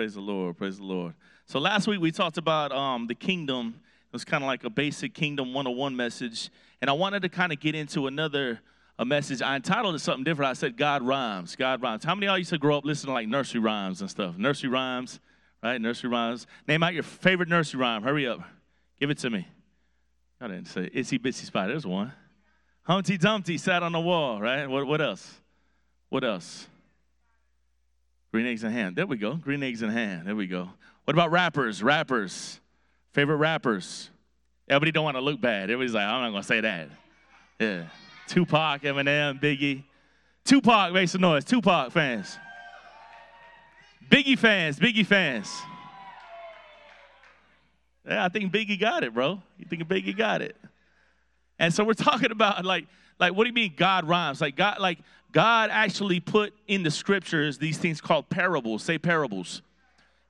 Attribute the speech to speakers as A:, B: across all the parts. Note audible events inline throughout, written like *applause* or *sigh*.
A: Praise the Lord. Praise the Lord. So last week we talked about um, the kingdom. It was kind of like a basic kingdom 101 message. And I wanted to kind of get into another a message. I entitled it something different. I said God rhymes. God rhymes. How many of y'all used to grow up listening to like nursery rhymes and stuff? Nursery rhymes, right? Nursery rhymes. Name out your favorite nursery rhyme. Hurry up. Give it to me. I didn't say Itsy Bitsy Spider. There's one. Humpty Dumpty sat on the wall, right? What, what else? What else? Green Eggs and Ham. There we go. Green Eggs and Ham. There we go. What about rappers? Rappers. Favorite rappers? Everybody don't want to look bad. Everybody's like, I'm not gonna say that. Yeah. Tupac, Eminem, Biggie. Tupac makes some noise. Tupac fans. Biggie fans. Biggie fans. Yeah, I think Biggie got it, bro. You think Biggie got it? And so we're *laughs* talking about like, like what do you mean God rhymes? Like God, like God actually put in the scriptures these things called parables. Say parables.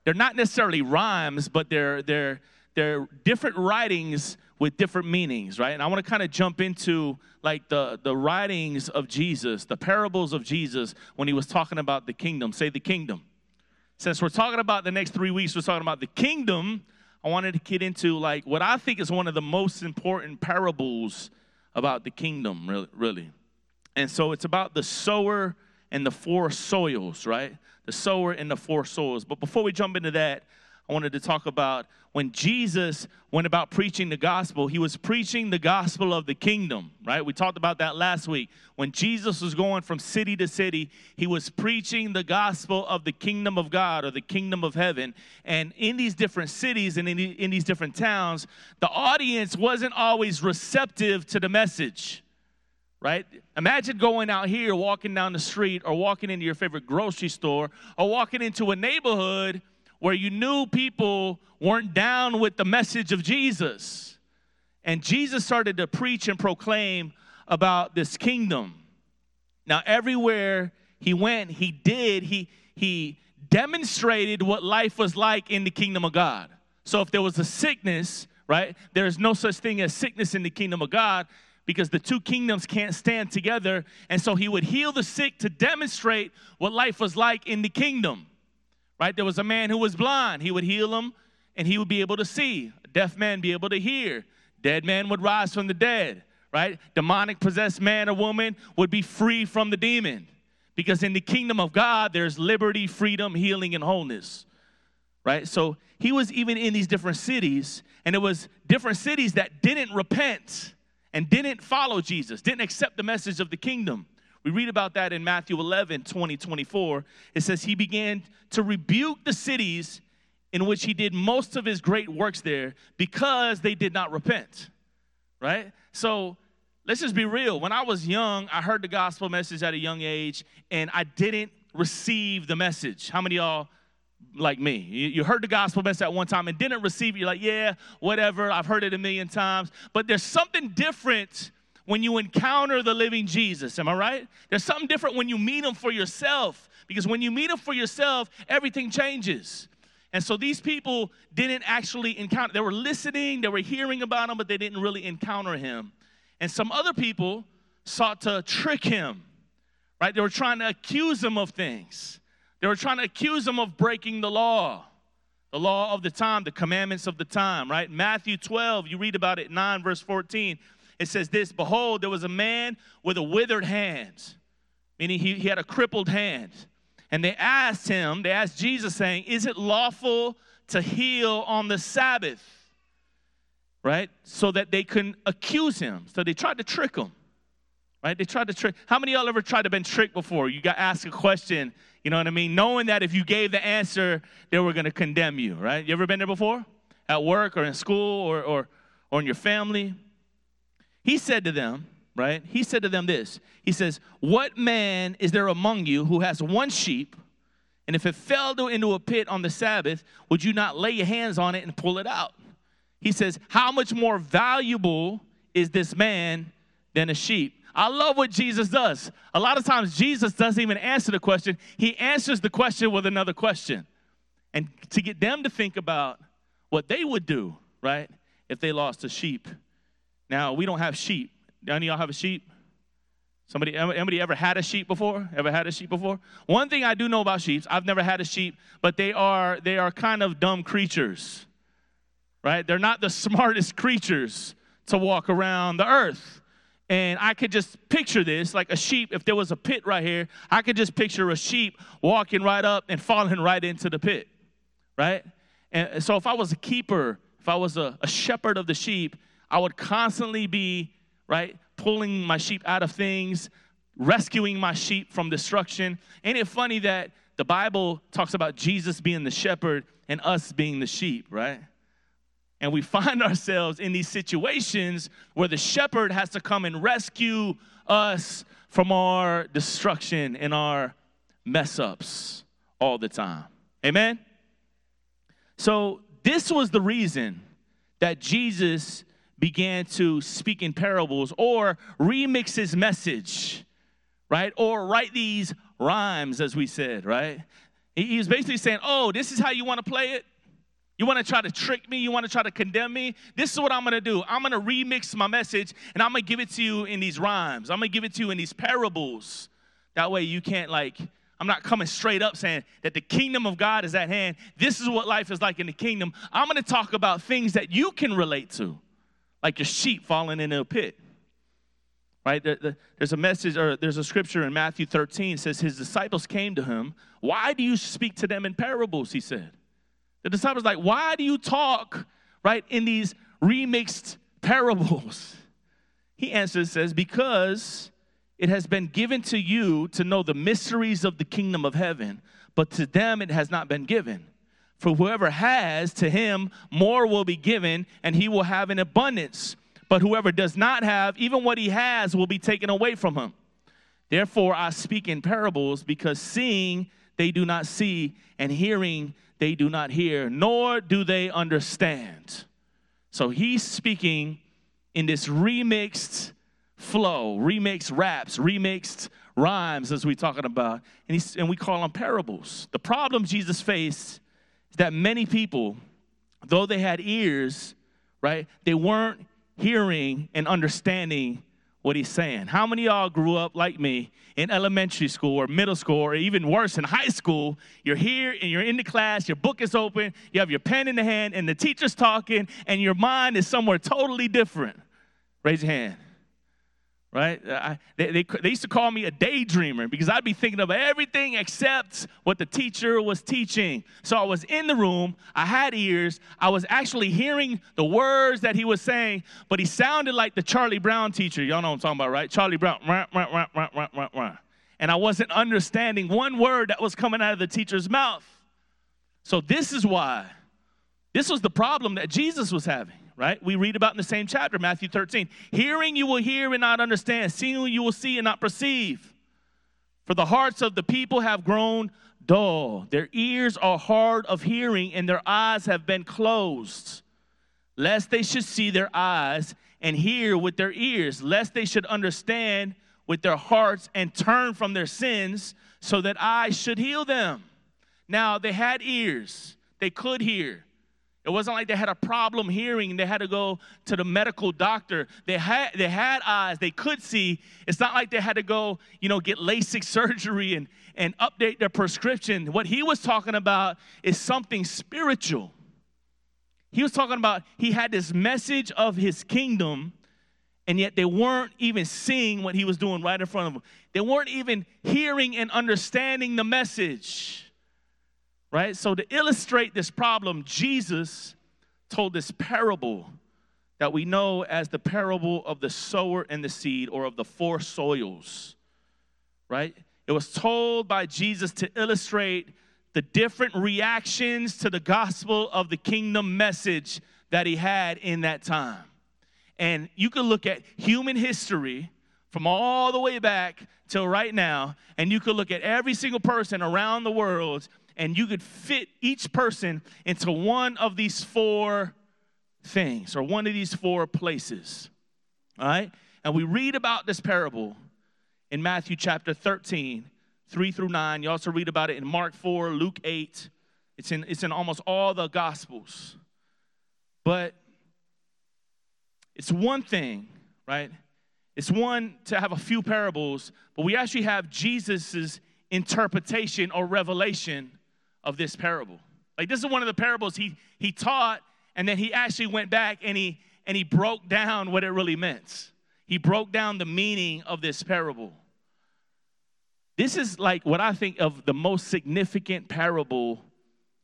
A: They're not necessarily rhymes, but they're they're they're different writings with different meanings, right? And I want to kind of jump into like the the writings of Jesus, the parables of Jesus when he was talking about the kingdom. Say the kingdom. Since we're talking about the next three weeks, we're talking about the kingdom. I wanted to get into like what I think is one of the most important parables about the kingdom, really. really. And so it's about the sower and the four soils, right? The sower and the four soils. But before we jump into that, I wanted to talk about when Jesus went about preaching the gospel, he was preaching the gospel of the kingdom, right? We talked about that last week. When Jesus was going from city to city, he was preaching the gospel of the kingdom of God or the kingdom of heaven. And in these different cities and in, in these different towns, the audience wasn't always receptive to the message right? Imagine going out here, walking down the street, or walking into your favorite grocery store, or walking into a neighborhood where you knew people weren't down with the message of Jesus. And Jesus started to preach and proclaim about this kingdom. Now, everywhere he went, he did, he, he demonstrated what life was like in the kingdom of God. So, if there was a sickness, right, there is no such thing as sickness in the kingdom of God because the two kingdoms can't stand together. And so he would heal the sick to demonstrate what life was like in the kingdom. Right? There was a man who was blind. He would heal him and he would be able to see. A deaf man be able to hear. Dead man would rise from the dead. Right? Demonic possessed man or woman would be free from the demon. Because in the kingdom of God, there's liberty, freedom, healing, and wholeness. Right? So he was even in these different cities, and it was different cities that didn't repent and didn't follow Jesus, didn't accept the message of the kingdom. We read about that in Matthew 11, 20, 24. It says, He began to rebuke the cities in which he did most of his great works there because they did not repent. Right? So let's just be real. When I was young, I heard the gospel message at a young age and I didn't receive the message. How many y'all like me. You, heard the gospel message at one time and didn't receive it. You're like, yeah, whatever. I've heard it a million times. But there's something different when you encounter the living Jesus. Am I right? There's something different when you meet him for yourself. Because when you meet him for yourself, everything changes. And so these people didn't actually encounter, they were listening, they were hearing about him, but they didn't really encounter him. And some other people sought to trick him, right? They were trying to accuse him of things. They were trying to accuse him of breaking the law, the law of the time, the commandments of the time, right? Matthew 12, you read about it, 9 verse 14. It says this Behold, there was a man with a withered hand, meaning he, he had a crippled hand. And they asked him, they asked Jesus, saying, Is it lawful to heal on the Sabbath? Right? So that they can accuse him. So they tried to trick him. Right? They tried to trick. How many of y'all ever tried to been tricked before? You got asked a question you know what I mean? Knowing that if you gave the answer, they were going to condemn you, right? You ever been there before? At work or in school or, or, or in your family? He said to them, right? He said to them this He says, What man is there among you who has one sheep, and if it fell into a pit on the Sabbath, would you not lay your hands on it and pull it out? He says, How much more valuable is this man than a sheep? I love what Jesus does. A lot of times, Jesus doesn't even answer the question, he answers the question with another question. And to get them to think about what they would do, right, if they lost a sheep. Now, we don't have sheep. Any of y'all have a sheep? Somebody, anybody ever had a sheep before? Ever had a sheep before? One thing I do know about sheep, I've never had a sheep, but they are they are kind of dumb creatures, right? They're not the smartest creatures to walk around the earth. And I could just picture this like a sheep. If there was a pit right here, I could just picture a sheep walking right up and falling right into the pit, right? And so if I was a keeper, if I was a, a shepherd of the sheep, I would constantly be, right, pulling my sheep out of things, rescuing my sheep from destruction. Ain't it funny that the Bible talks about Jesus being the shepherd and us being the sheep, right? And we *laughs* find ourselves in these situations where the shepherd has to come and rescue us from our destruction and our mess ups all the time. Amen? So, this was the reason that Jesus began to speak in parables or remix his message, right? Or write these rhymes, as we said, right? He was basically saying, Oh, this is how you want to play it? You want to try to trick me? You want to try to condemn me? This is what I'm going to do. I'm going to remix my message and I'm going to give it to you in these rhymes. I'm going to give it to you in these parables. That way you can't, like, I'm not coming straight up saying that the kingdom of God is at hand. This is what life is like in the kingdom. I'm going to talk about things that you can relate to like your sheep falling into a pit. Right? There's a message, or there's a scripture in Matthew 13 says, His disciples came to him. Why do you speak to them in parables? He said. The disciples like, Why do you talk, right, in these remixed parables? He answers, says, Because it has been given to you to know the mysteries of the kingdom of heaven, but to them it has not been given. For whoever has, to him more will be given, and he will have an abundance. But whoever does not have, even what he has will be taken away from him. Therefore, I speak in parables, because seeing they do not see, and hearing they do not hear, nor do they understand. So he's speaking in this remixed flow, remixed raps, remixed rhymes, as we're talking about, and, and we call them parables. The problem Jesus faced is that many people, though they had ears, right, they weren't hearing and understanding what he's saying. How many y'all grew up like me in elementary school or middle school or even worse in high school? You're here and you're in the class, your book is open, you have your pen in the hand, and the teacher's talking, and your mind is somewhere totally different. Raise your hand right? I, they, they, they, used to call me a daydreamer because I'd be thinking of everything except what the teacher was teaching. So I was in the room, I had ears, I was actually hearing the words that he was saying, but he sounded like the Charlie Brown teacher. Y'all know what I'm talking about, right? Charlie Brown. And I wasn't understanding one word that was coming out of the teacher's mouth. So this is why, this was the problem that Jesus was having right? We read about in the same chapter, Matthew 13. Hearing you will hear and not understand, seeing you will see and not perceive. For the hearts of the people have grown dull, their ears are hard of hearing, and their eyes have been closed, lest they should see their eyes and hear with their ears, lest they should understand with their hearts and turn from their sins, so that I should heal them. Now they had ears, they could hear it wasn't like they had a problem hearing. They had to go to the medical doctor. They had, they had eyes. They could see. It's not like they had to go, you know, get LASIK *laughs* surgery and, and update their prescription. What he was talking about is something spiritual. He was talking about he had this message of his kingdom, and yet they weren't even seeing what he was doing right in front of them. They weren't even hearing and understanding the message right? So, to illustrate this problem, Jesus told this parable that we know as the parable of the sower and the seed, or of the four soils, right? It was told by Jesus to illustrate the different reactions to the gospel of the kingdom message that he had in that time. And you can look at human history from all the way back till right now, and you could look at every single person around the world and you could fit each person into one of these four things or one of these four places. All right? And we read about this parable in Matthew chapter 13, 3 through 9. You also read about it in Mark 4, Luke 8. It's in, it's in almost all the Gospels. But it's one thing, right? it's one to have a few parables, but we actually have Jesus' interpretation or revelation of this parable. Like this is one of the parables he he taught, and then he actually went back and he and he broke down what it really meant. He broke down the meaning of this parable. This is like what I think of the most significant parable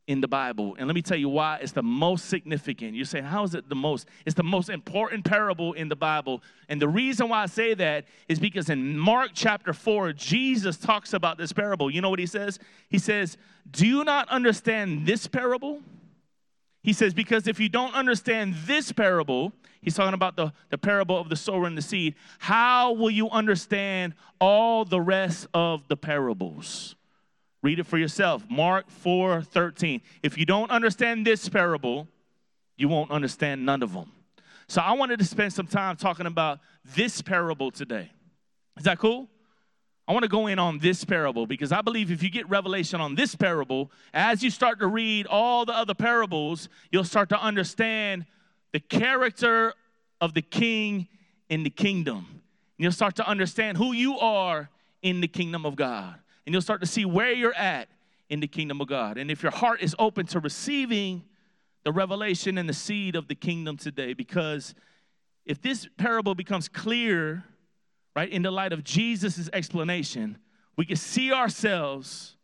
A: in the Bible. And let me tell you why it's the most significant. You're saying, how is it the most? It's the most important parable in the Bible. And the reason why I say that is because in Mark chapter 4, Jesus talks about this parable. You know what he says? He says, Do you not understand this parable? He says, Because if you don't understand this parable, he's talking about the, the parable of the sower and the seed, how will you understand all the rest of the parables? Read it for yourself. Mark 4 13. If you don't understand this parable, you won't understand none of them. So I wanted to spend some time talking about this parable today. Is that cool? I want to go in on this parable because I believe if you get revelation on this parable, as you start to read all the other parables, you'll start to understand the character of the king in the kingdom. And you'll start to understand who you are in the kingdom of God and you'll start to see where you're at in the kingdom of God. And if your heart is open to receiving the revelation and the seed of the kingdom today, because if this parable becomes clear, right, in the light of Jesus' explanation, we can see ourselves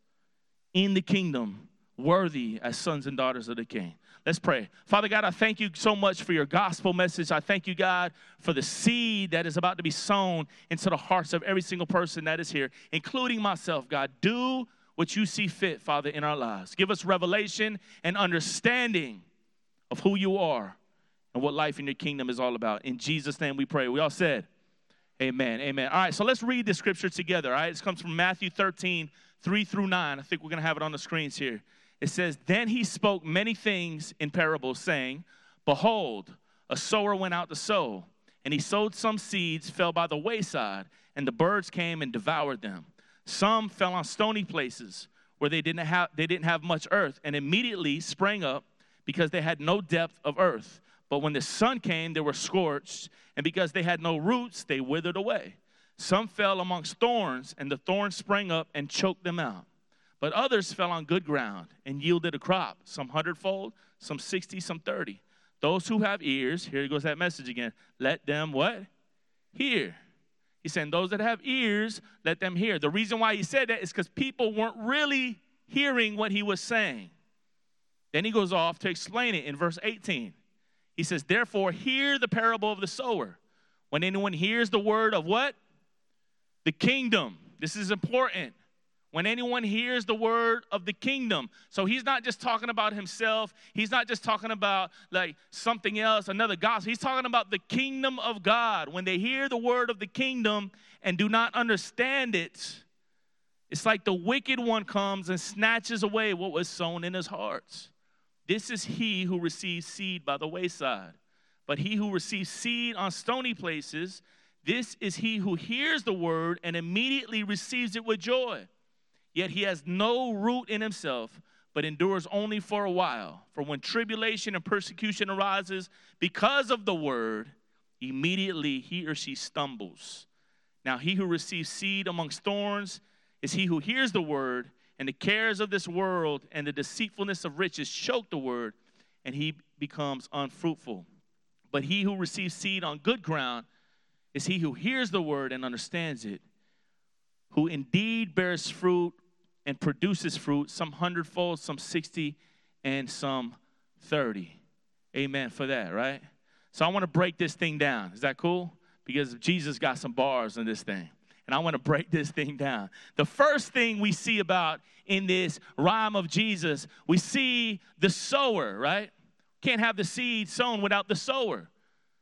A: in the kingdom worthy as sons and daughters of the king. Let's pray. Father God, I thank you so much for your gospel message. I thank you, God, for the seed that is about to be sown into the hearts of every single person that is here, including myself, God. Do what you see fit, Father, in our lives. Give us revelation and understanding of who you are and what life in your kingdom is all about. In Jesus' name we pray. We all said, Amen. Amen. All right, so let's read the scripture together. All right, this comes from Matthew 13, 3 through 9. I think we're going to have it on the screens here. It says, Then he spoke many things in parables, saying, Behold, a sower went out to sow, and he sowed some seeds, fell by the wayside, and the birds came and devoured them. Some fell on stony places where they didn't have, they didn't have much earth, and immediately sprang up because they had no depth of earth. But when the sun came, they were scorched, and because they had no roots, they withered away. Some fell amongst thorns, and the thorns sprang up and choked them out. But others fell on good ground and yielded a crop, some hundredfold, some 60, some 30. Those who have ears, here goes that message again, let them what? Hear. He's saying, those that have ears, let them hear. The reason why he said that is because people weren't really hearing what he was saying. Then he goes off to explain it in verse 18. He says, Therefore, hear the parable of the sower. When anyone hears the word of what? The kingdom. This is important when anyone hears the word of the kingdom. So he's not just talking about himself. He's not just talking about like something else, another gospel. He's talking about the kingdom of God. When they hear the word of the kingdom and do not understand it, it's like the wicked one comes and snatches away what was sown in his heart. This is he who receives seed by the wayside. But he who receives seed on stony places, this is he who hears the word and immediately receives it with joy. Yet he has no root in himself, but endures only for a while. For when tribulation and persecution arises because of the word, immediately he or she stumbles. Now, he who receives seed amongst thorns is he who hears the word, and the cares of this world and the deceitfulness of riches choke the word, and he becomes unfruitful. But he who receives seed on good ground is he who hears the word and understands it, who indeed bears fruit and produces fruit, some hundredfold, some 60, and some 30. Amen for that, right? So I want to break this thing down. Is that cool? Because Jesus got some bars in this thing. And I want to break this thing down. The first thing we see about in this rhyme of Jesus, we see the sower, right? Can't have the seed sown without the sower.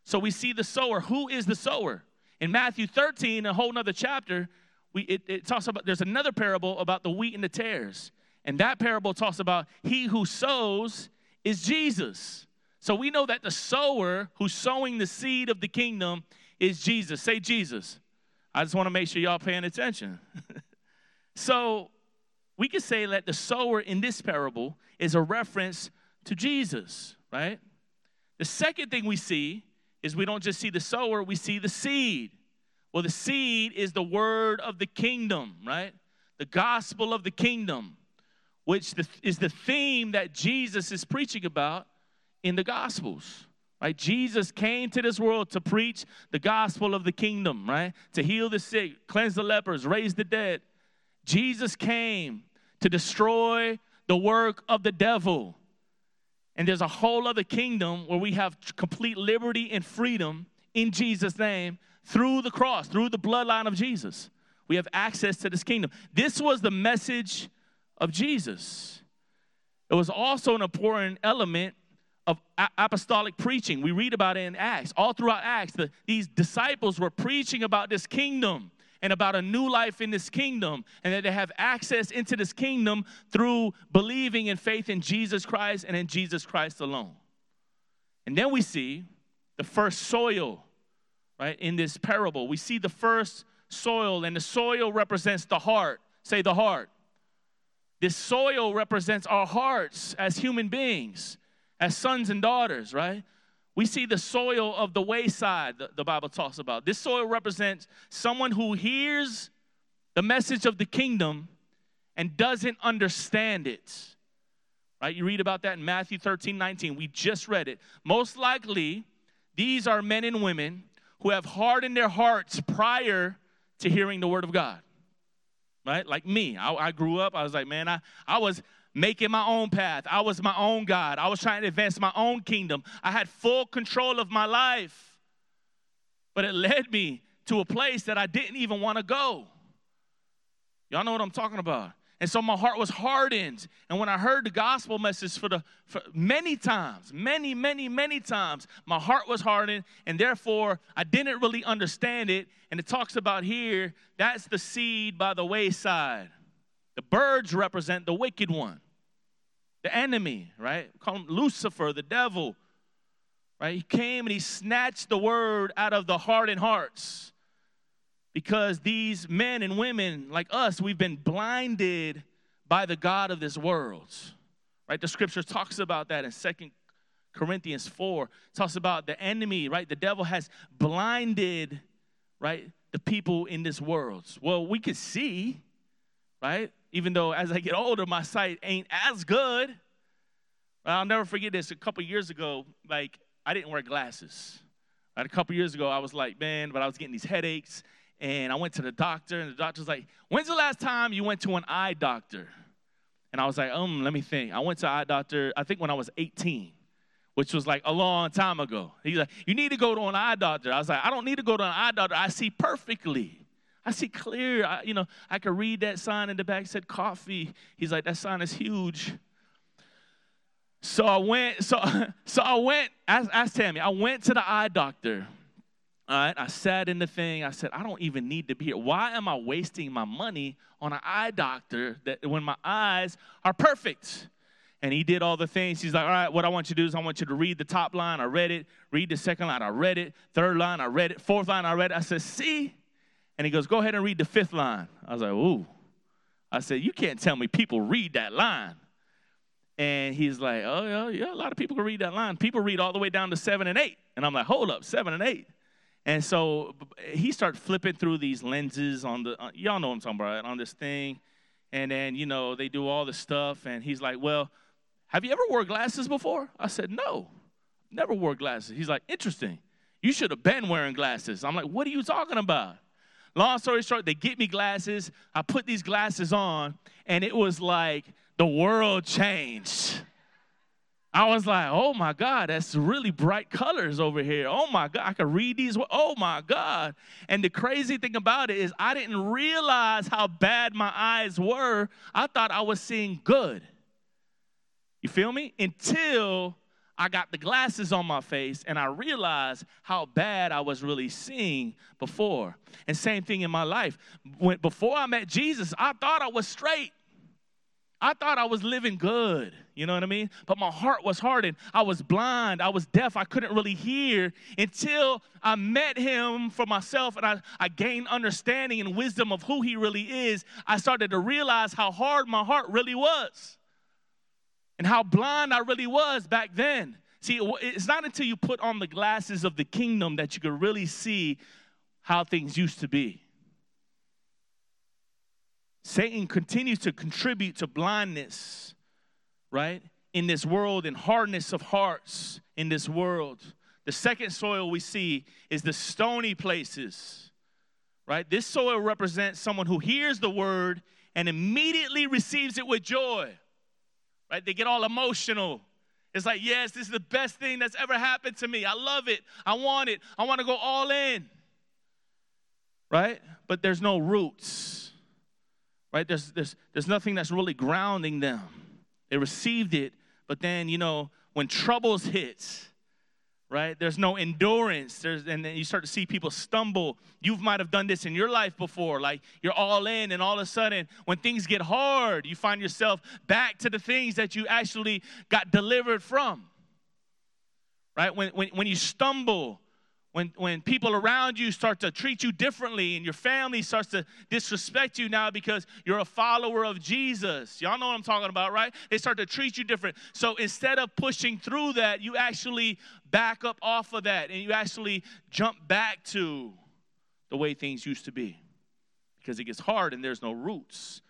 A: So we see the sower. Who is the sower? In Matthew 13, a whole nother chapter, we, it, it talks about, there's another parable about the wheat and the tares. And that parable talks about he who sows is Jesus. So we know that the sower who's sowing the seed of the kingdom is Jesus. Say Jesus. I just want to make sure y'all paying attention. *laughs* so we could say that the sower in this parable is a reference to Jesus, right? The second thing we see is we don't just see the sower, we see the seed. Well, the seed is the word of the kingdom, right? The gospel of the kingdom, which is the theme that Jesus is preaching about in the gospels. Right? Jesus came to this world to preach the gospel of the kingdom, right? To heal the sick, cleanse the lepers, raise the dead. Jesus came to destroy the work of the devil. And there's a whole other kingdom where we have complete liberty and freedom in Jesus' name through the cross, through the bloodline of Jesus. We have access to this kingdom. This was the message of Jesus. It was also an important element of apostolic preaching. We read about it in Acts. All throughout Acts, the, these disciples were preaching about this kingdom and about a new life in this kingdom, and that they have access into this kingdom through believing in faith in Jesus Christ and in Jesus Christ alone. And then we see the first soil, right, in this parable. We see the first soil, and the soil represents the heart. Say the heart. This soil represents our hearts as human beings, as sons and daughters, right? We see the soil of the wayside, the, the, Bible talks about. This soil represents someone who hears the message of the kingdom and doesn't understand it. Right? You read about that in Matthew 13, 19. We just read it. Most likely, these are men and women who have hardened their hearts prior to hearing the word of God. Right? Like me. I, I grew up, I was like, man, I, I was making my own path. I was my own God. I was trying to advance my own kingdom. I had full control of my life. But it led me to a place that I didn't even want to go. Y'all know what I'm talking about. And so my heart was hardened. And when I heard the gospel message for the for many times, many, many, many times, my heart was hardened, and therefore I didn't really understand it. And it talks about here, that's the seed by the wayside. The birds represent the wicked one, the enemy, right? We call him Lucifer, the devil. Right? He came and he snatched the word out of the hardened hearts. Because these men and women like us, we've been blinded by the God of this world. Right? The scripture talks about that in Second Corinthians 4. It talks about the enemy, right? The devil has blinded, right, the people in this world. Well, we can see, right? even though as I get older, my sight ain't as good. I'll never forget this. A couple years ago, like I didn't wear glasses. Right? A couple years ago, I was like, man, but I was getting these headaches, and I went to the doctor, and the doctor's like, "When's the last time you went to an eye doctor?" And I was like, um, let me think. I went to eye doctor. I think when I was 18, which was like a long time ago. He's like, you need to go to an eye doctor. I was like, I don't need to go to an eye doctor. I see perfectly. I see clear. I, you know, I could read that sign in the back said coffee. He's like, that sign is huge. So I went, so, *laughs* so I went, ask, ask Tammy, I went to the eye doctor. All right, I sat in the thing. I said, I don't even need to be here. Why am I wasting my money on an eye doctor that when my eyes are perfect? And he did all the things. He's like, all right, what I want you to do is I want you to read the top line. I read it. Read the second line. I read it. Third line. I read it. Fourth line. I read it. I said, see, and he goes, Go ahead and read the fifth line. I was like, Ooh. I said, You can't tell me people read that line. And he's like, Oh, yeah, yeah, a lot of people can read that line. People read all the way down to seven and eight. And I'm like, Hold up, seven and eight. And so he started flipping through these lenses on the, uh, y'all know what I'm talking about, on this thing. And then, you know, they do all the stuff. And he's like, Well, have you ever wore glasses before? I said, No, never wore glasses. He's like, Interesting. You should have been wearing glasses. I'm like, What are you talking about? Long story short, they get me glasses. I put these glasses on, and it was like the world changed. I was like, oh my God, that's really bright colors over here. Oh my God, I can read these. Oh my God. And the crazy thing about it is, I didn't realize how bad my eyes were. I thought I was seeing good. You feel me? Until I got the glasses on my face and I realized how bad I was really seeing before. And same thing in my life. When, before I met Jesus, I thought I was straight. I thought I was living good, you know what I mean? But my heart was hardened. I was blind. I was deaf. I couldn't really hear until I met him for myself and I, I gained understanding and wisdom of who he really is. I started to realize how hard my heart really was and how blind I really was back then. See, it's not until you put on the glasses of the kingdom that you can really see how things used to be. Satan continues to contribute to blindness, right? In this world and hardness of hearts in this world. The second soil we see is the stony places, right? This soil represents someone who hears the word and immediately receives it with joy, right? They get all emotional. It's like, yes, this is the best thing that's ever happened to me. I love it. I want it. I want to go all in, right? But there's no roots, right? There's, there's, there's nothing that's really grounding them. They received it, but then, you know, when troubles hit, right? There's no endurance. There's, and then you start to see people stumble. You might have done this in your life before. Like you're all in, and all of a sudden, when things get hard, you find yourself back to the things that you actually got delivered from. Right? When, when, when you stumble, when, when people around you start to treat you differently and your family starts to disrespect you now because you're a follower of Jesus. Y'all know what I'm talking about, right? They start to treat you different. So instead of pushing through that, you actually back up off of that and you actually jump back to the way things used to be because it gets hard and there's no roots.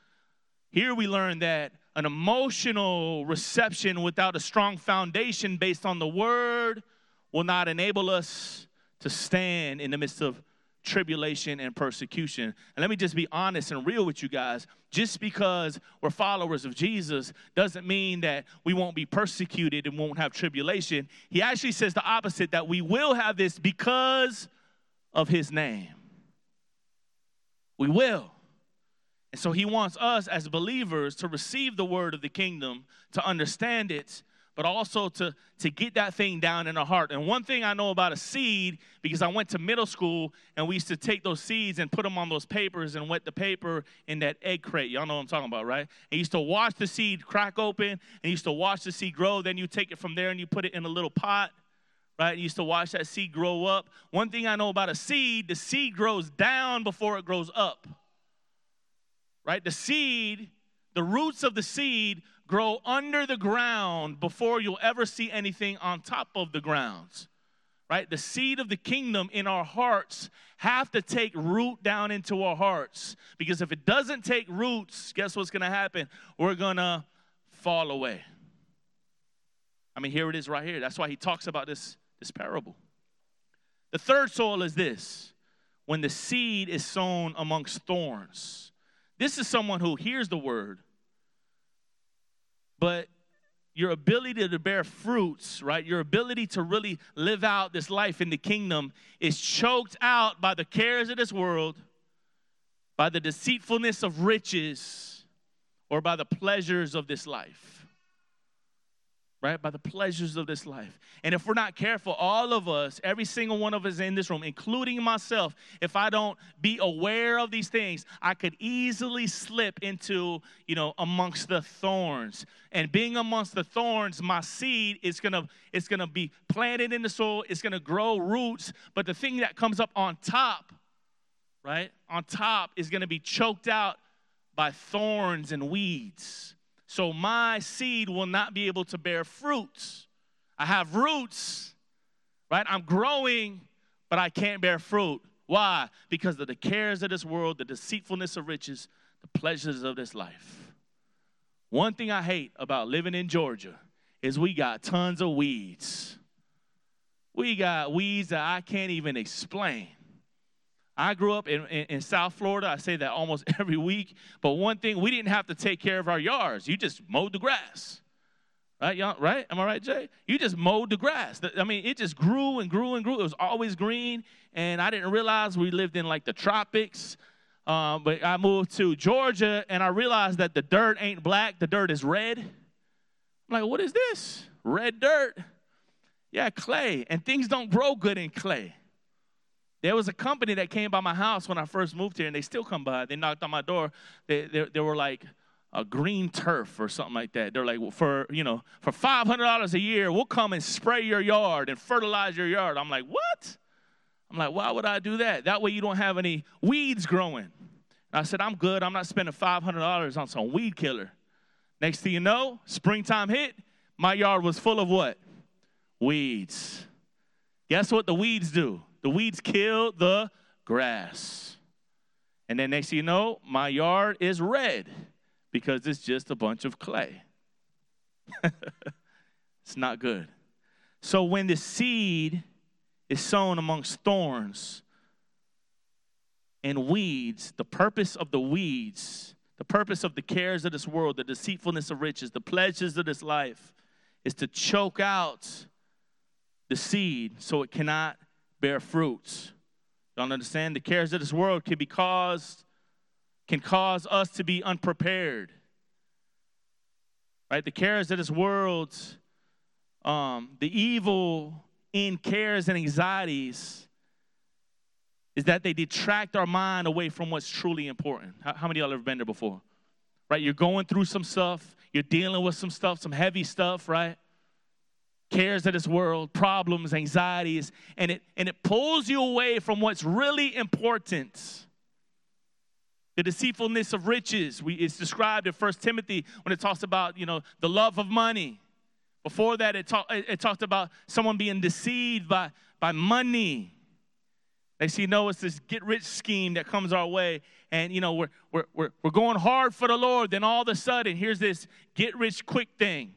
A: Here we learn that an emotional reception without a strong foundation based on the word will not enable us to stand in the midst of tribulation and persecution. And let me just be honest and real with you guys. Just because we're followers of Jesus doesn't mean that we won't be persecuted and won't have tribulation. He actually says the opposite that we will have this because of his name. We will. And so he wants us as believers to receive the word of the kingdom, to understand it, but also to, to get that thing down in our heart. And one thing I know about a seed, because I went to middle school and we used to take those seeds and put them on those papers and wet the paper in that egg crate. Y'all know what I'm talking about, right? And used to watch the seed crack open and used to watch the seed grow. Then you take it from there and you put it in a little pot, right? You used to watch that seed grow up. One thing I know about a seed, the seed grows down before it grows up, right? The seed, the roots of the seed grow under the ground before you'll ever see anything on top of the grounds. Right? The seed of the kingdom in our hearts have to take root down into our hearts. Because if it doesn't take roots, guess what's going to happen? We're going to fall away. I mean, here it is right here. That's why he talks about this, this parable. The third soil is this when the seed is sown amongst thorns. This is someone who hears the word, but your ability to bear fruits, right? Your ability to really live out this life in the kingdom is choked out by the cares of this world, by the deceitfulness of riches, or by the pleasures of this life right? By the pleasures of this life. And if we're not careful, all of us, every single one of us in this room, including myself, if I don't be aware of these things, I could easily slip into, you know, amongst the thorns. And being amongst the thorns, my seed is gonna, it's gonna be planted in the soil, it's gonna grow roots, but the thing that comes up on top, right? On top is gonna be choked out by thorns and weeds. So my seed will not be able to bear fruits. I have roots, right? I'm growing, but I can't bear fruit. Why? Because of the cares of this world, the deceitfulness of riches, the pleasures of this life. One thing I hate about living in Georgia is we got tons of weeds. We got weeds that I can't even explain. I grew up in, in, in, South Florida. I say that almost *laughs* every week. But one thing, we didn't have to take care of our yards. You just mowed the grass. Right, y'all, right? Am I right, Jay? You just mowed the grass. I mean, it just grew and grew and grew. It was always green. And I didn't realize we lived in like the tropics. Um, but I moved to Georgia and I realized that the dirt ain't black, the dirt is red. I'm like, what is this? Red dirt. Yeah, clay. And things don't grow good in clay. There was a company that came by my house when I first moved here, and they still come by. They knocked on my door. They, they, they were like a green turf or something like that. They're like, well, for you know, for five hundred dollars a year, we'll come and spray your yard and fertilize your yard. I'm like, what? I'm like, why would I do that? That way you don't have any weeds growing. And I said, I'm good. I'm not spending five hundred dollars on some weed killer. Next thing you know, springtime hit. My yard was full of what? Weeds. Guess what the weeds do? The weeds kill the grass. And then next thing you know, my yard is red because it's just a bunch of clay. *laughs* it's not good. So when the seed is sown amongst thorns and weeds, the purpose of the weeds, the purpose of the cares of this world, the deceitfulness of riches, the pleasures of this life, is to choke out the seed so it cannot bear fruits. Don't understand? The cares of this world can be caused, can cause us to be unprepared. Right? The cares of this world, um, the evil in cares and anxieties is that they detract our mind away from what's truly important. How, how many of y'all ever been there before? Right? You're going through some stuff, you're dealing with some stuff, some heavy stuff, right? Cares of this world, problems, anxieties, and it and it pulls you away from what's really important. The deceitfulness of riches. We, it's described in First Timothy when it talks about, you know, the love of money. Before that, it, talk, it, it talked about someone being deceived by, by money. They see, no, it's this get rich scheme that comes our way. And, you know, we're, we're, we're, we're going hard for the Lord. Then all of a sudden, here's this get rich quick thing.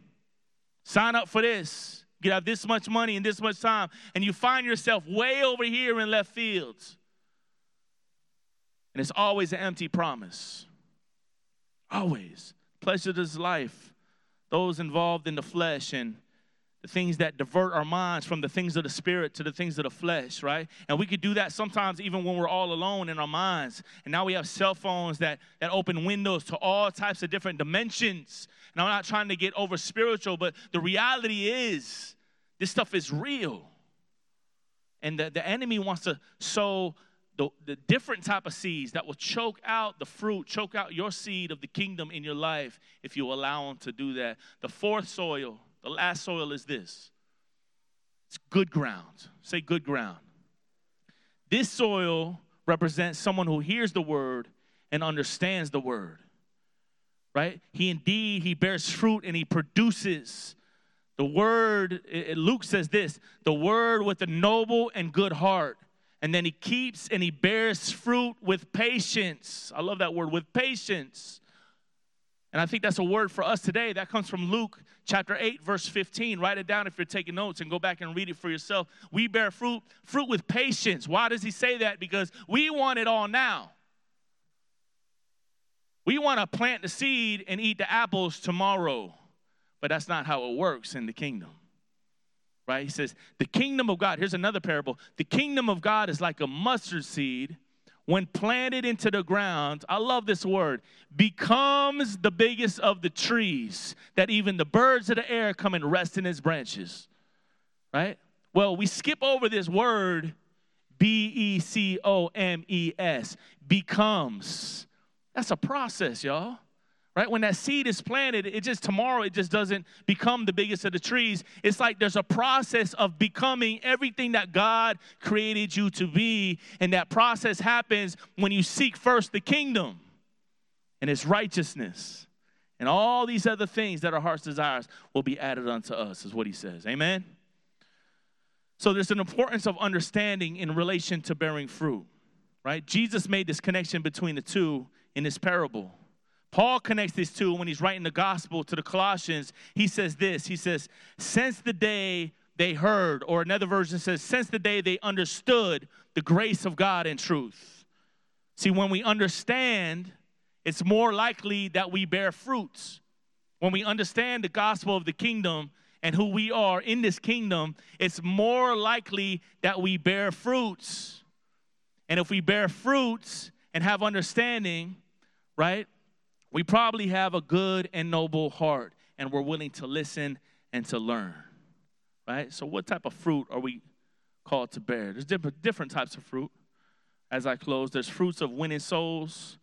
A: Sign up for this. You have this much money and this much time. And you find yourself way over here in left fields. And it's always an empty promise. Always. Pleasure this life. Those involved in the flesh and the things that divert our minds from the things of the spirit to the things of the flesh, right? And we could do that sometimes even when we're all alone in our minds. And now we have cell phones that, that open windows to all types of different dimensions. And I'm not trying to get over spiritual, but the reality is this stuff is real. And the, the enemy wants to sow the, the different type of seeds that will choke out the fruit, choke out your seed of the kingdom in your life if you allow them to do that. The fourth soil, the last soil is this it's good ground. Say good ground. This soil represents someone who hears the word and understands the word. Right? He indeed he bears fruit and he produces the word Luke says this, the word with a noble and good heart and then he keeps and he bears fruit with patience. I love that word, with patience. And I think that's a word for us today. That comes from Luke chapter 8, verse 15. Write it down if you're taking notes and go back and read it for yourself. We bear fruit, fruit with patience. Why does he say that? Because we want it all now. We want to plant the seed and eat the apples tomorrow. But that's not how it works in the kingdom right? He says, The kingdom of God, here's another parable. The kingdom of God is like a mustard seed when planted into the ground. I love this word, becomes the biggest of the trees that even the birds of the air come and rest in its branches, right? Well, we skip over this word, B E C O M E S, becomes. That's a process, y'all right? When that seed is planted, it just tomorrow it just doesn't become the biggest of the trees. It's like there's a process of becoming everything that God created you to be, and that process happens when you seek first the kingdom and its righteousness. And all these other things that our heart's desires will be added unto us, is what he says. Amen. So there's an importance of understanding in relation to bearing fruit, right? Jesus made this connection between the two in this parable. Paul connects these two when he's writing the gospel to the Colossians. He says this He says, Since the day they heard, or another version says, Since the day they understood the grace of God and truth. See, when we understand, it's more likely that we bear fruits. When we understand the gospel of the kingdom and who we are in this kingdom, it's more likely that we bear fruits. And if we bear fruits and have understanding, right, we probably have a good and noble heart and we're willing to listen and to learn. Right? So, what type of fruit are we called to bear? There's different, types of fruit. As I close, there's fruits of winning souls,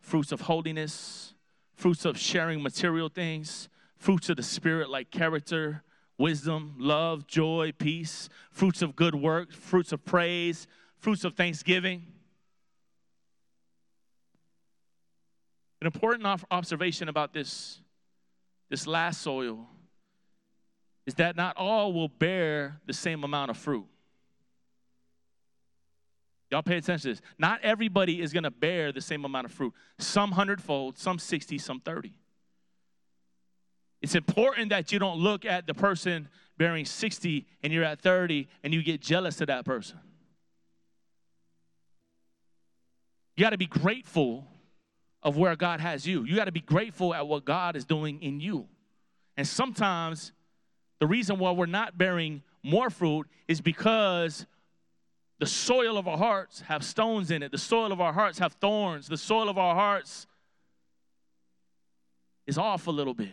A: fruits of holiness, fruits of sharing material things, fruits of the spirit like character, wisdom, love, joy, peace, fruits of good work, fruits of praise, fruits of thanksgiving. An important observation about this, this last soil is that not all will bear the same amount of fruit. Y'all pay attention to this. Not everybody is going to bear the same amount of fruit. Some hundredfold, some 60, some 30. It's important that you don't look at the person bearing 60 and you're at 30 and you get jealous of that person. You got to be grateful of where God has you. You got to be grateful at what God is doing in you. And sometimes the reason why we're not bearing more fruit is because the soil of our hearts have stones in it. The soil of our hearts have thorns. The soil of our hearts is off a little bit.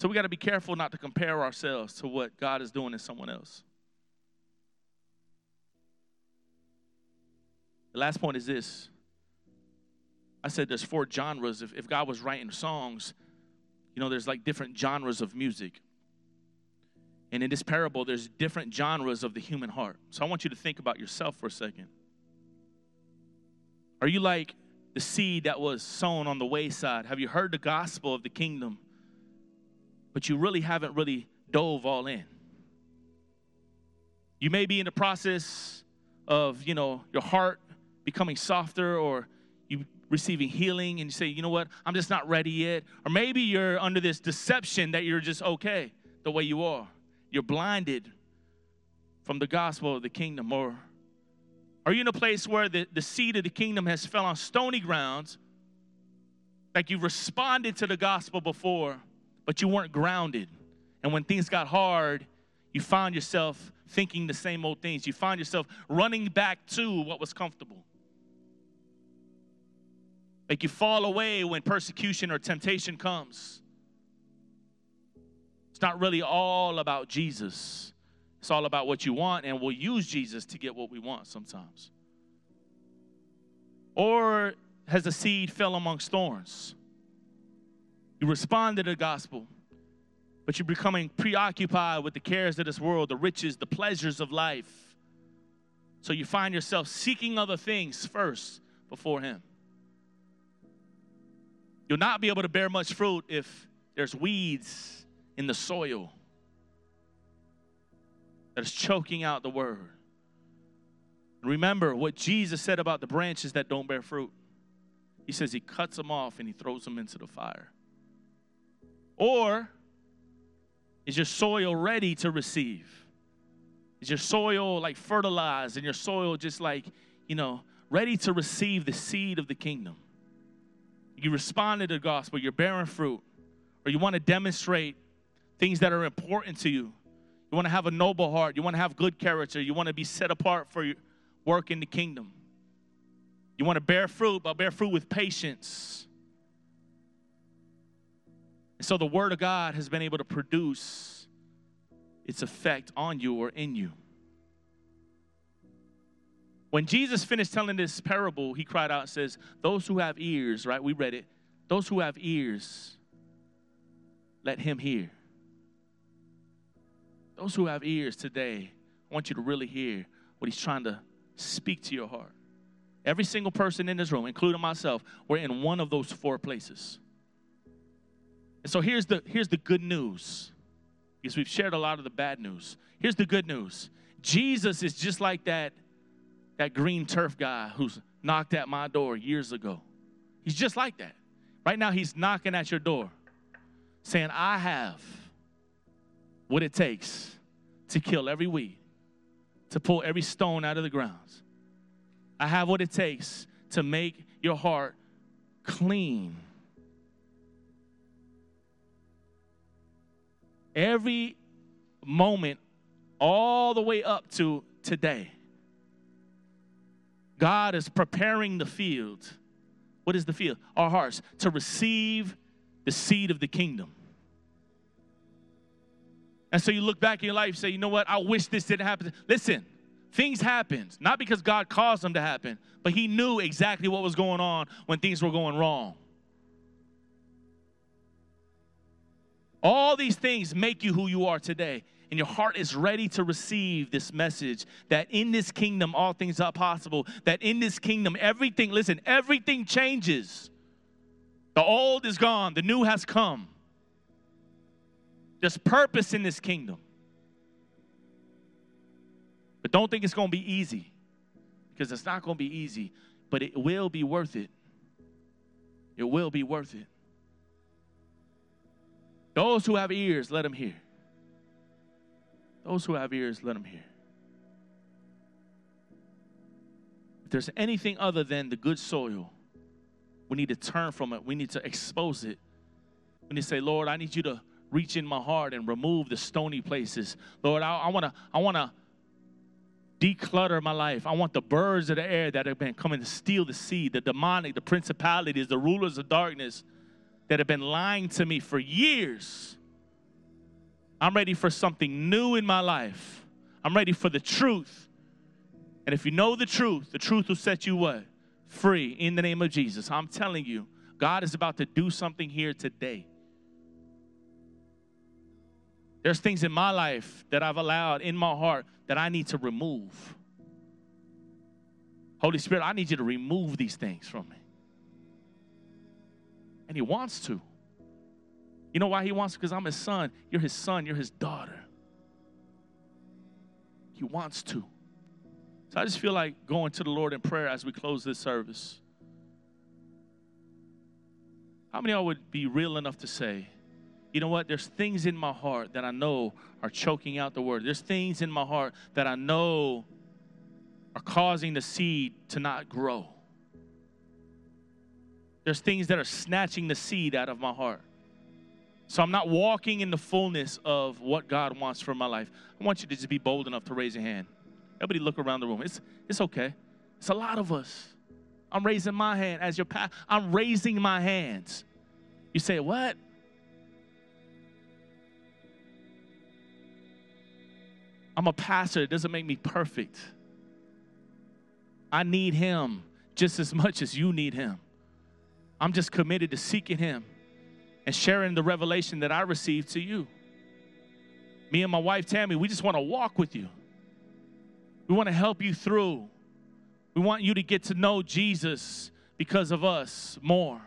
A: So we got to be careful not to compare ourselves to what God is doing in someone else. The last point is this. I said there's four genres. If, if God was writing songs, you know, there's like different genres of music. And in this parable, there's different genres of the human heart. So I want you to think about yourself for a second. Are you like the seed that was sown on the wayside? Have you heard the gospel of the kingdom? but you really haven't really dove all in. You may be in the process of, you know, your heart becoming softer or receiving healing and you say, you know what, I'm just not ready yet. Or maybe you're under this deception that you're just okay the way you are. You're blinded from the gospel of the kingdom. Or are you in a place where the, the seed of the kingdom has fell on stony grounds? Like you responded to the gospel before, but you weren't grounded. And when things got hard, you found yourself thinking the same old things. You find yourself running back to what was comfortable. Like you fall away when persecution or temptation comes. It's not really all about Jesus. It's all about what you want, and we'll use Jesus to get what we want sometimes. Or has the seed fell amongst thorns? You respond to the gospel, but you're becoming preoccupied with the cares of this world, the riches, the pleasures of life. So you find yourself seeking other things first before Him. You'll not be able to bear much fruit if there's weeds in the soil that is choking out the word. Remember what Jesus said about the branches that don't bear fruit. He says he cuts them off and he throws them into the fire. Or is your soil ready to receive? Is your soil like fertilized and your soil just like, you know, ready to receive the seed of the kingdom? You responded to the gospel, you're bearing fruit, or you want to demonstrate things that are important to you. You want to have a noble heart, you want to have good character, you want to be set apart for work in the kingdom. You want to bear fruit, but bear fruit with patience and so the Word of God has been able to produce its effect on you or in you. When Jesus finished telling this parable, he cried out and says, Those who have ears, right? We read it. Those who have ears, let him hear. Those who have ears today, I want you to really hear what he's trying to speak to your heart. Every single person in this room, including myself, we're in one of those four places. And so here's the here's the good news. Because we've shared a lot of the bad news. Here's the good news. Jesus is just like that that green turf guy who's knocked at my door years ago. He's just like that. Right now he's knocking at your door saying, "I have what it takes to kill every weed, to pull every stone out of the grounds. I have what it takes to make your heart clean every moment, all the way up to today, God is preparing the field. What is the field? Our hearts to receive the seed of the kingdom. And so you look back in your life, say, you know what? I wish this didn't happen. Listen, things happened, not because God caused them to happen, but He knew exactly what was going on when things were going wrong. All these things make you who you are today. And your heart is ready to receive this message that in this kingdom all things are possible. That in this kingdom everything, listen, everything changes. The old is gone, the new has come. There's purpose in this kingdom. But don't think it's going to be easy because it's not going to be easy, but it will be worth it. It will be worth it. Those who have ears, let them hear. Those who have ears, let them hear. If there's anything other than the good soil, we need to turn from it. We need to expose it. We need to say, Lord, I need you to reach in my heart and remove the stony places. Lord, I, want to I want to declutter my life. I want the birds of the air that have been coming to steal the seed, the demonic, the principalities, the rulers of darkness that have been lying to me for years. I'm ready for something new in my life. I'm ready for the truth. And if you know the truth, the truth will set you what? Free in the name of Jesus. I'm telling you, God is about to do something here today. There's things in my life that I've allowed in my heart that I need to remove. Holy Spirit, I need you to remove these things from me. And He wants to. You know why He wants? Because I'm His son. You're His son. You're His daughter. He wants to. So I just feel like going to the Lord in prayer as we close this service. How many of y'all would be real enough to say, you know what? There's things in my heart that I know are choking out the word. There's things in my heart that I know are causing the seed to not grow. There's things that are snatching the seed out of my heart. So I'm not walking in the fullness of what God wants for my life. I want you to just be bold enough to raise your hand. Everybody look around the room. It's, it's okay. It's a lot of us. I'm raising my hand as your pastor. I'm raising my hands. You say, what? I'm a pastor. It doesn't make me perfect. I need Him just as much as you need Him. I'm just committed to seeking Him and sharing the revelation that I received to you. Me and my wife Tammy, we just want to walk with you. We want to help you through. We want you to get to know Jesus because of us more.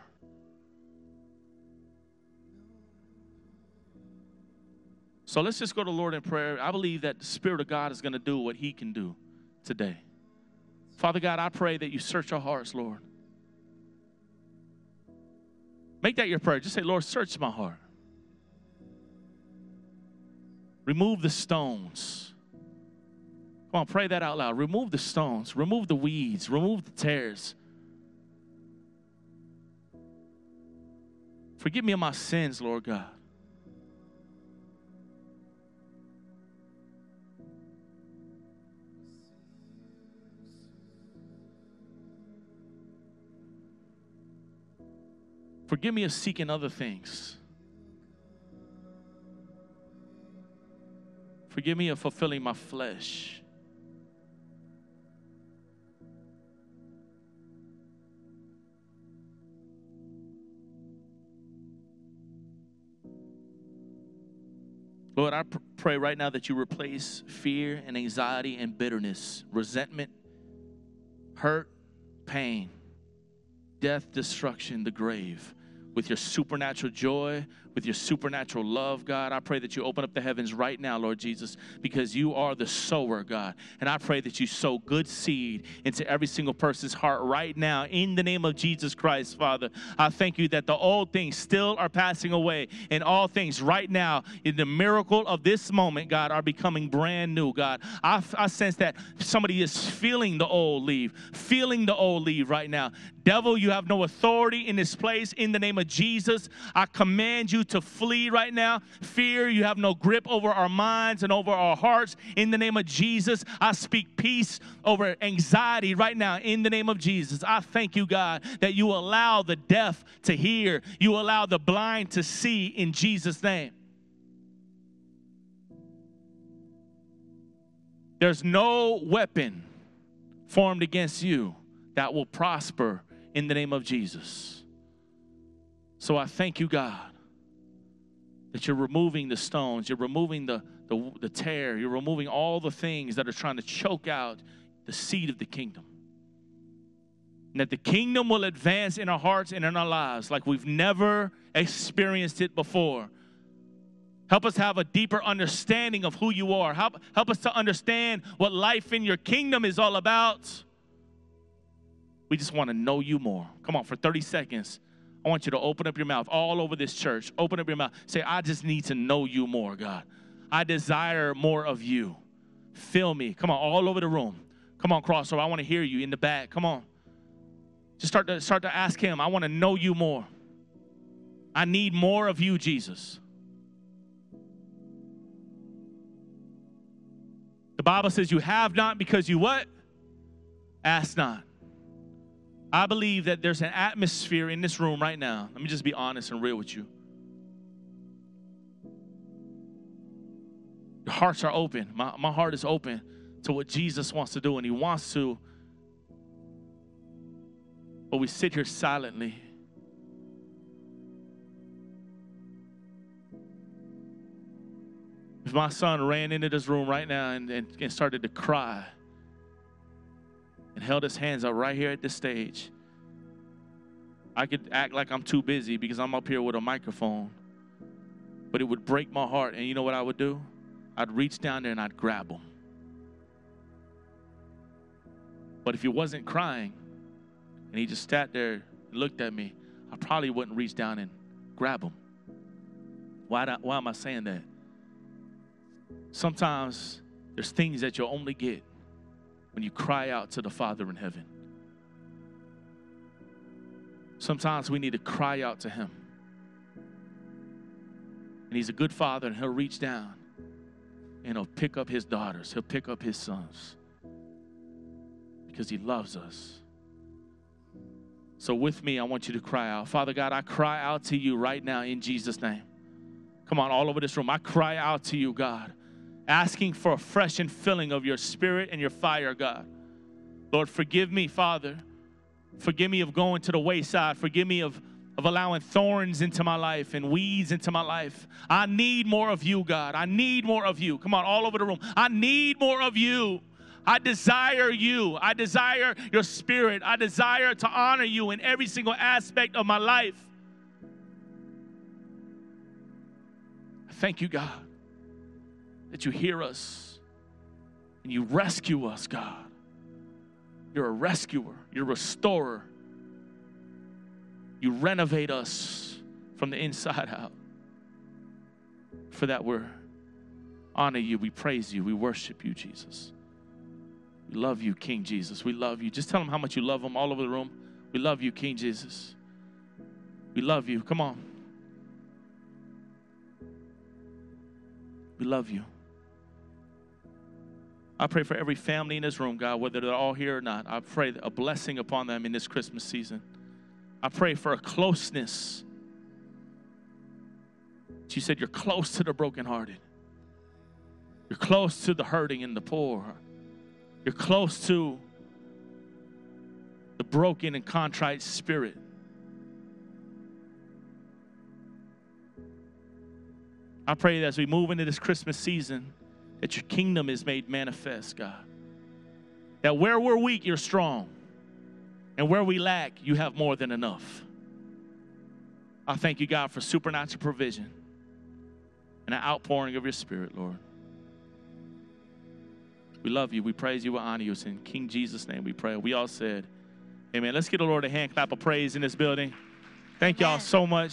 A: So let's just go to the Lord in prayer. I believe that the Spirit of God is going to do what He can do today. Father God, I pray that you search our hearts, Lord. Make that your prayer. Just say, Lord, search my heart. Remove the stones. Come on, pray that out loud. Remove the stones, remove the weeds, remove the tares. Forgive me of my sins, Lord God. Forgive me of seeking other things. Forgive me of fulfilling my flesh. Lord, I pr- pray right now that you replace fear and anxiety and bitterness, resentment, hurt, pain, death, destruction, the grave with your supernatural joy, with your supernatural love, God. I pray that you open up the heavens right now, Lord Jesus, because you are the sower, God. And I pray that you sow good seed into every single person's heart right now in the name of Jesus Christ, Father. I thank you that the old things still are passing away and all things right now in the miracle of this moment, God, are becoming brand new, God. I, I sense that somebody is feeling the old leave, feeling the old leave right now. Devil, you have no authority in this place in the name of Jesus. I command you to flee right now. Fear, you have no grip over our minds and over our hearts. In the name of Jesus, I speak peace over anxiety right now. In the name of Jesus, I thank you, God, that you allow the deaf to hear, you allow the blind to see in Jesus' name. There's no weapon formed against you that will prosper in the name of Jesus. So I thank you, God, that you're removing the stones, you're removing the, the, the tare, you're removing all the things that are trying to choke out the seed of the kingdom. And that the kingdom will advance in our hearts and in our lives like we've never experienced it before. Help us have a deeper understanding of who you are. Help, help us to understand what life in your kingdom is all about. We just want to know you more. Come on, for 30 seconds, I want you to open up your mouth all over this church. Open up your mouth. Say, I just need to know you more, God. I desire more of you. Fill me. Come on, all over the room. Come on, crossover. I want to hear you in the back. Come on. Just start to start to ask him. I want to know you more. I need more of you, Jesus. The Bible says you have not because you what? Ask not. I believe that there's an atmosphere in this room right now. Let me just be honest and real with you. Your hearts are open. My, my heart is open to what Jesus wants to do, and He wants to. But we sit here silently. If my son ran into this room right now and, and, and started to cry and held his hands up right here at this stage, I could act like I'm too busy because I'm up here with a microphone. But it would break my heart. And you know what I would do? I'd reach down there and I'd grab him. But if he wasn't crying and he just sat there and looked at me, I probably wouldn't reach down and grab him. Why, do, why am I saying that? Sometimes there's things that you'll only get when you cry out to the Father in heaven. Sometimes we need to cry out to Him. And He's a good Father, and He'll reach down and He'll pick up His daughters, He'll pick up His sons because He loves us. So, with me, I want you to cry out. Father God, I cry out to you right now in Jesus' name. Come on, all over this room. I cry out to you, God asking for a fresh and filling of your spirit and your fire, God. Lord, forgive me, Father. Forgive me of going to the wayside. Forgive me of, of allowing thorns into my life and weeds into my life. I need more of you, God. I need more of you. Come on, all over the room. I need more of you. I desire you. I desire your spirit. I desire to honor you in every single aspect of my life. Thank you, God that you hear us and you rescue us, God. You're a rescuer, you're a restorer. You renovate us from the inside out. For that, we're honor you, we praise you, we worship you, Jesus. We love you, King Jesus. We love you. Just tell them how much you love them all over the room. We love you, King Jesus. We love you. Come on. We love you. I pray for every family in this room, God, whether they're all here or not. I pray a blessing upon them in this Christmas season. I pray for a closeness. She said, You're close to the brokenhearted. You're close to the hurting and the poor. You're close to the broken and contrite spirit. I pray that as we move into this Christmas season, that your kingdom is made manifest, God. That where we're weak, you're strong. And where we lack, you have more than enough. I thank you, God, for supernatural provision and an outpouring of your spirit, Lord. We love you. We praise you. We honor you. It's in King Jesus' name we pray. We all said, Amen. Let's give the Lord a hand clap of praise in this building. Thank y'all so much.